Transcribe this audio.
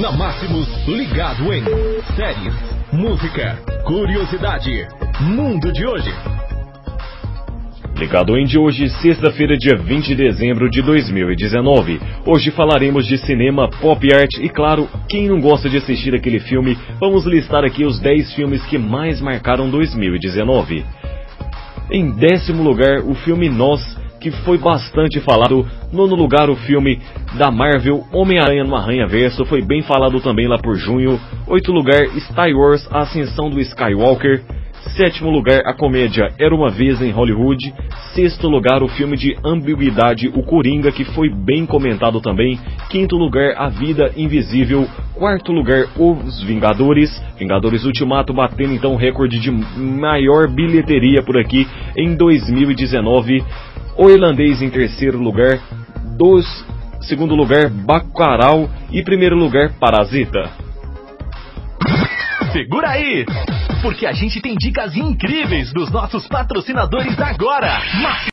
Na Máximos, ligado em séries, música, curiosidade, mundo de hoje. Ligado em de hoje, sexta-feira, dia 20 de dezembro de 2019. Hoje falaremos de cinema, pop art e, claro, quem não gosta de assistir aquele filme, vamos listar aqui os 10 filmes que mais marcaram 2019. Em décimo lugar, o filme Nós, que foi bastante falado. Nono lugar, o filme da Marvel Homem-Aranha no Arranha Verso, foi bem falado também lá por junho. Oito lugar, Star Wars A Ascensão do Skywalker. Sétimo lugar, a comédia Era Uma Vez em Hollywood. Sexto lugar, o filme de ambiguidade O Coringa, que foi bem comentado também. Quinto lugar, A Vida Invisível. Quarto lugar, Os Vingadores. Vingadores Ultimato batendo então o recorde de maior bilheteria por aqui em 2019. O Irlandês em terceiro lugar. Dos segundo lugar, Bacurau. E primeiro lugar, Parasita. Segura aí! Porque a gente tem dicas incríveis dos nossos patrocinadores agora.